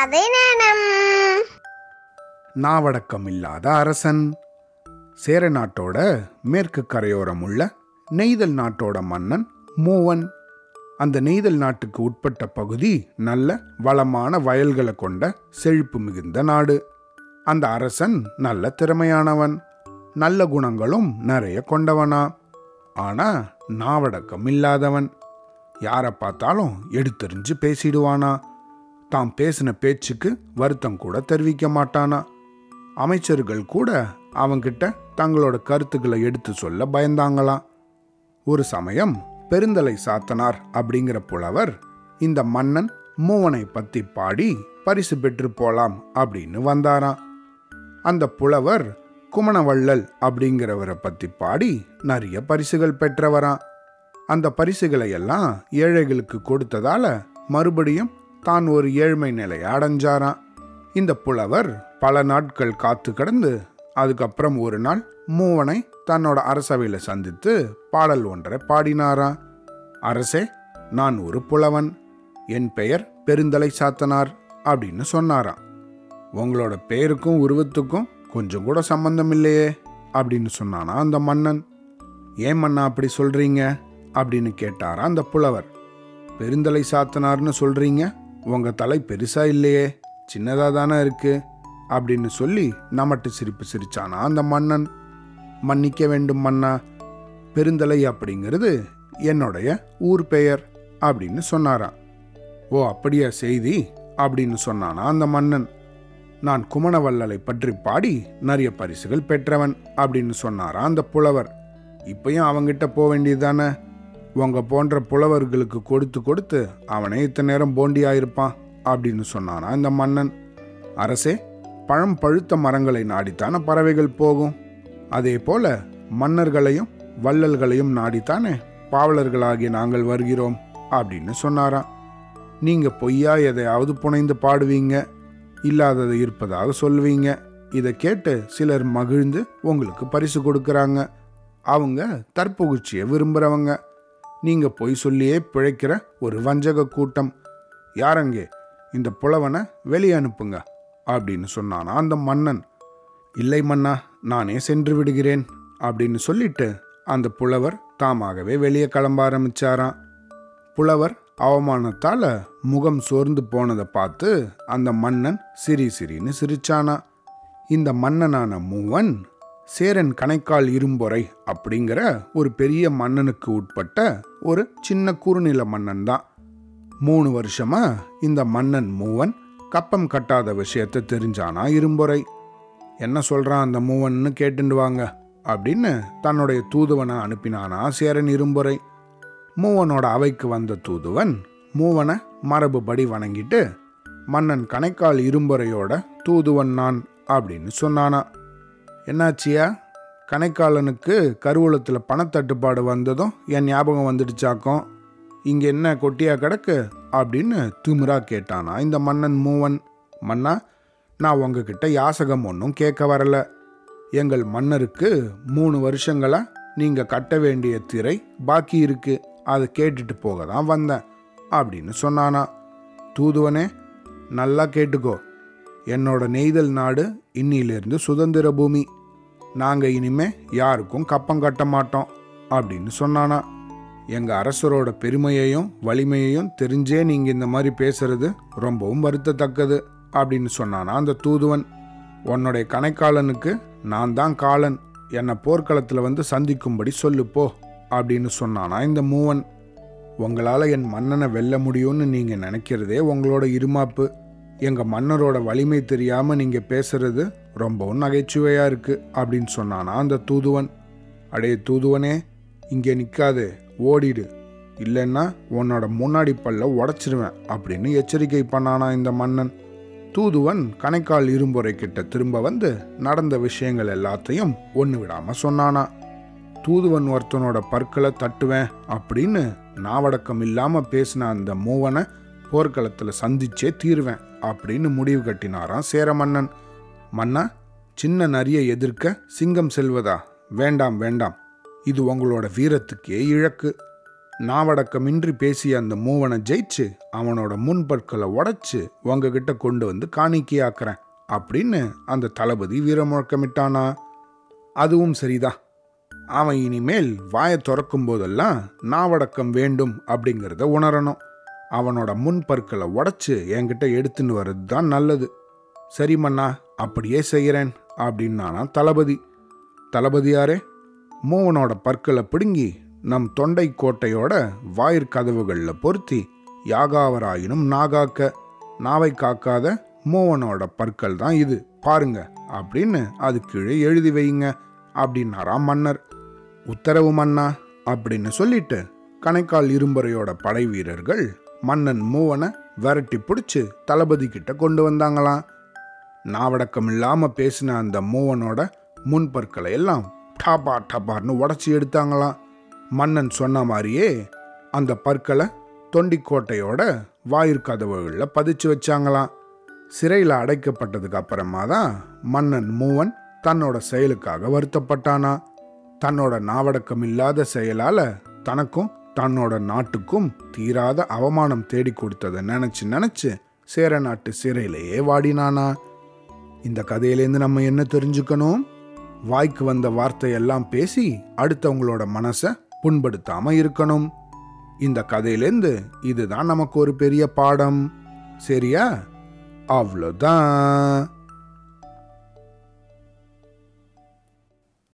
கதை நேரம் நாவடக்கம் இல்லாத அரசன். சேர நாட்டோட மேற்கு கரையோரம் உள்ள நெய்தல் நாட்டோட மன்னன் மூவன். அந்த நெய்தல் நாட்டுக்கு உட்பட்ட பகுதி நல்ல வளமான வயல்களை கொண்ட செழிப்பு மிகுந்த நாடு. அந்த அரசன் நல்ல திறமையானவன். நல்ல குணங்களும் நிறைய கொண்டவனா. ஆனா நாவடக்கம் இல்லாதவன் யாரை பார்த்தாலும் எடுத்தெறிஞ்சு பேசிடுவானா. தாம் பேசின பேச்சுக்கு வருத்தம் கூட தெரிவிக்க மாட்டானா. அமைச்சர்கள் கூட அவங்கிட்ட தங்களோட கருத்துக்களை எடுத்து சொல்ல பயந்தாங்களாம் ஒரு சமயம் பெருந்தலை சாத்தனார் அப்படிங்கிற புலவர் இந்த மன்னன் மூவனை பத்தி பாடி பரிசு பெற்று போலாம் அப்படின்னு வந்தாராம் அந்த புலவர் குமணவள்ளல் அப்படிங்கிறவரை பத்தி பாடி நிறைய பரிசுகள் பெற்றவராம் அந்த பரிசுகளை எல்லாம் ஏழைகளுக்கு கொடுத்ததால மறுபடியும் தான் ஒரு ஏழ்மை நிலையை அடைஞ்சாராம். இந்த புலவர் பல நாட்கள் காத்து கடந்து அதுக்கப்புறம் ஒரு நாள் மூவனை தன்னோட அரசவையில் சந்தித்து பாடல் ஒன்றை பாடினாராம். அரசே நான் ஒரு புலவன். என் பெயர் பெருந்தலை சாத்தனார் அப்படின்னு சொன்னாராம். உங்களோட பெயருக்கும் உருவத்துக்கும் கொஞ்சம் கூட சம்பந்தம் இல்லையே அப்படின்னு சொன்னானா அந்த மன்னன். ஏன் மன்னா அப்படி சொல்றீங்க? அப்படின்னு கேட்டாரா அந்த புலவர். பெருந்தலை சாத்தனார்னு சொல்றீங்க? உங்கள் தலை பெருசா இல்லையே சின்னதாக தானே இருக்கு அப்படின்னு சொல்லி நமட்டு சிரிப்பு சிரிச்சானா அந்த மன்னன்? மன்னிக்க வேண்டும் மன்னா பெருந்தலை அப்படிங்கிறது என்னுடைய ஊர் பெயர் அப்படின்னு சொன்னாராம் ஓ அப்படியா செய்தி அப்படின்னு சொன்னானா அந்த மன்னன். நான் குமணவல்லலை பற்றி பாடி நிறைய பரிசுகள் பெற்றவன் அப்படின்னு சொன்னாரா அந்த புலவர். இப்பயும் அவங்கிட்ட போக வேண்டியதுதானே உங்க போன்ற புலவர்களுக்கு கொடுத்து கொடுத்து அவனே இத்தனை நேரம் போண்டியாயிருப்பான் அப்படின்னு சொன்னானா இந்த மன்னன். அரசே பழம் பழுத்த மரங்களை நாடித்தானே பறவைகள் போகும். அதே போல மன்னர்களையும் வள்ளல்களையும் நாடித்தானே பாவலர்களாகிய நாங்கள் வருகிறோம் அப்படின்னு சொன்னாராம் நீங்க பொய்யா எதையாவது புனைந்து பாடுவீங்க இல்லாதது இருப்பதாக சொல்லுவீங்க இதை கேட்டு சிலர் மகிழ்ந்து உங்களுக்கு பரிசு கொடுக்குறாங்க. அவங்க தற்புகிழ்ச்சியை விரும்புகிறவங்க நீங்க பொய் சொல்லியே பிழைக்கிற ஒரு வஞ்சக கூட்டம். யாரங்கே? இந்த புலவனை வெளியே அனுப்புங்க அப்படின்னு சொன்னானா அந்த மன்னன். இல்லை மன்னா நானே சென்று விடுகிறேன் அப்படின்னு சொல்லிட்டு அந்த புலவர் தாமாகவே வெளியே கிளம்ப ஆரம்பிச்சாராம். புலவர் அவமானத்தால முகம் சோர்ந்து போனதை பார்த்து அந்த மன்னன் சிரி சிரின்னு சிரிச்சானா. இந்த மன்னனான மூவன் சேரன் கணைக்கால் இரும்பொறை அப்படிங்கிற ஒரு பெரிய மன்னனுக்கு உட்பட்ட ஒரு சின்ன குறுநில மன்னன் தான் மூணு வருஷமா இந்த மன்னன் மூவன் கப்பம் கட்டாத விஷயத்த தெரிஞ்சானா இரும்பொறை. என்ன சொல்றான் அந்த மூவன்னு கேட்டுண்டு வாங்க அப்படின்னு தன்னுடைய தூதுவனை அனுப்பினானா சேரன் இரும்பொறை. மூவனோட அவைக்கு வந்த தூதுவன் மூவனை மரபுபடி வணங்கிட்டு மன்னன் கணைக்கால் இரும்பொறையோட தூதுவன் நான் அப்படின்னு சொன்னானா. என்னாச்சியா? கணைக்காலனுக்கு கருவூலத்தில் பணத்தட்டுப்பாடு வந்ததும் என் ஞாபகம் வந்துடுச்சாக்கும். இங்கே என்ன கொட்டியா கிடக்கு? அப்படின்னு திமிரா கேட்டானா. இந்த மன்னன் மூவன் மன்னா நான் உங்ககிட்ட யாசகம் ஒன்றும் கேட்க வரல. எங்கள் மன்னருக்கு மூணு வருஷங்களாக நீங்கள் கட்ட வேண்டிய திரை பாக்கி இருக்கு. அதை கேட்டுட்டு போக தான் வந்தேன் அப்படின்னு சொன்னானா. தூதுவனே நல்லா கேட்டுக்கோ. என்னோட நெய்தல் நாடு இன்னிலிருந்து சுதந்திர பூமி. நாங்கள் இனிமே யாருக்கும் கப்பம் கட்ட மாட்டோம் அப்படின்னு சொன்னானா. எங்கள் அரசரோட பெருமையையும் வலிமையையும் தெரிஞ்சே நீங்கள் இந்த மாதிரி பேசுறது ரொம்பவும் வருத்தத்தக்கது அப்படின்னு சொன்னானா அந்த தூதுவன். உன்னுடைய கணைக்காலனுக்கு நான் தான் காலன். என்னை போர்க்களத்தில் வந்து சந்திக்கும்படி சொல்லு போ அப்படின்னு சொன்னானா இந்த மூவன். உங்களால் என் மன்னனை வெல்ல முடியும்னு நீங்கள் நினைக்கிறதே உங்களோட இருமாப்பு. எங்கள் மன்னரோட வலிமை தெரியாமல் நீங்கள் பேசுறது ரொம்பவும் நகைச்சுவையாக இருக்குது அப்படின்னு சொன்னானா அந்த தூதுவன். அடே தூதுவனே இங்கே நிற்காது ஓடிடு. இல்லைன்னா உன்னோட முன்னாடி பல்ல உடச்சிருவேன் அப்படின்னு எச்சரிக்கை பண்ணானா இந்த மன்னன். தூதுவன் கணைக்கால் இரும்புரை கிட்ட திரும்ப வந்து நடந்த விஷயங்கள் எல்லாத்தையும் ஒன்று விடாமல் சொன்னானா. தூதுவன் ஒருத்தனோட பற்களை தட்டுவேன் அப்படின்னு நாவடக்கம் இல்லாமல் பேசின அந்த மூவனை போர்க்களத்தில் சந்திச்சே தீருவேன் அப்படின்னு முடிவு கட்டினாராம் சேர மன்னன் மன்னா சின்ன நரியை எதிர்க்க சிங்கம் செல்வதா? வேண்டாம் வேண்டாம். இது உங்களோட வீரத்துக்கே இழக்கு. நாவடக்கமின்றி பேசிய அந்த மூவனை ஜெயிச்சு அவனோட முன்பற்களை உடைச்சு உங்ககிட்ட கொண்டு வந்து காணிக்கையாக்குறேன் அப்படின்னு அந்த தளபதி வீரமுழக்கமிட்டானா. அதுவும் சரிதான் அவன் இனிமேல் வாயை திறக்கும் போதெல்லாம் நாவடக்கம் வேண்டும் அப்படிங்கிறத உணரணும். அவனோட முன்பற்களை உடைச்சு என்கிட்ட எடுத்துன்னு வர்றது தான் நல்லது. சரி மன்னா அப்படியே செய்கிறேன் அப்படின்னானா தளபதி. தளபதியாரே மூவனோட பற்களை பிடுங்கி நம் தொண்டை கோட்டையோட வாயிற் கதவுகளில் பொருத்தி யாகாவராயினும் நாகாக்க நாவை காக்காத மூவனோட பற்கள் தான் இது பாருங்க அப்படின்னு அது கீழே எழுதி வைங்க அப்படின்னாராம் மன்னர். உத்தரவு மன்னா அப்படின்னு சொல்லிட்டு கணைக்கால் இரும்பறையோட படை வீரர்கள் மன்னன் மூவனை விரட்டி பிடிச்சி தளபதி கிட்ட கொண்டு வந்தாங்களாம். நாவடக்கம் இல்லாம பேசின அந்த மூவனோட முன்பற்களை எல்லாம் டாபா டபார்னு உடச்சி எடுத்தாங்களாம். மன்னன் சொன்ன மாதிரியே அந்த பற்களை தொண்டிக்கோட்டையோட வாயிற்கதவுகளில் பதிச்சு வச்சாங்களாம். சிறையில் அடைக்கப்பட்டதுக்கு அப்புறமா தான் மன்னன் மூவன் தன்னோட செயலுக்காக வருத்தப்பட்டானா. தன்னோட நாவடக்கம் இல்லாத செயலால தனக்கும் தன்னோட நாட்டுக்கும் தீராத அவமானம் தேடி கொடுத்ததை நினச்சி நினச்சி சேர நாட்டு சிறையிலேயே வாடினானா? இந்த கதையிலேருந்து நம்ம என்ன தெரிஞ்சுக்கணும்? வாய்க்கு வந்த வார்த்தையெல்லாம் பேசி அடுத்தவங்களோட மனசை புண்படுத்தாம இருக்கணும். இந்த கதையிலேருந்து இதுதான் நமக்கு ஒரு பெரிய பாடம். சரியா? அவ்வளோதான்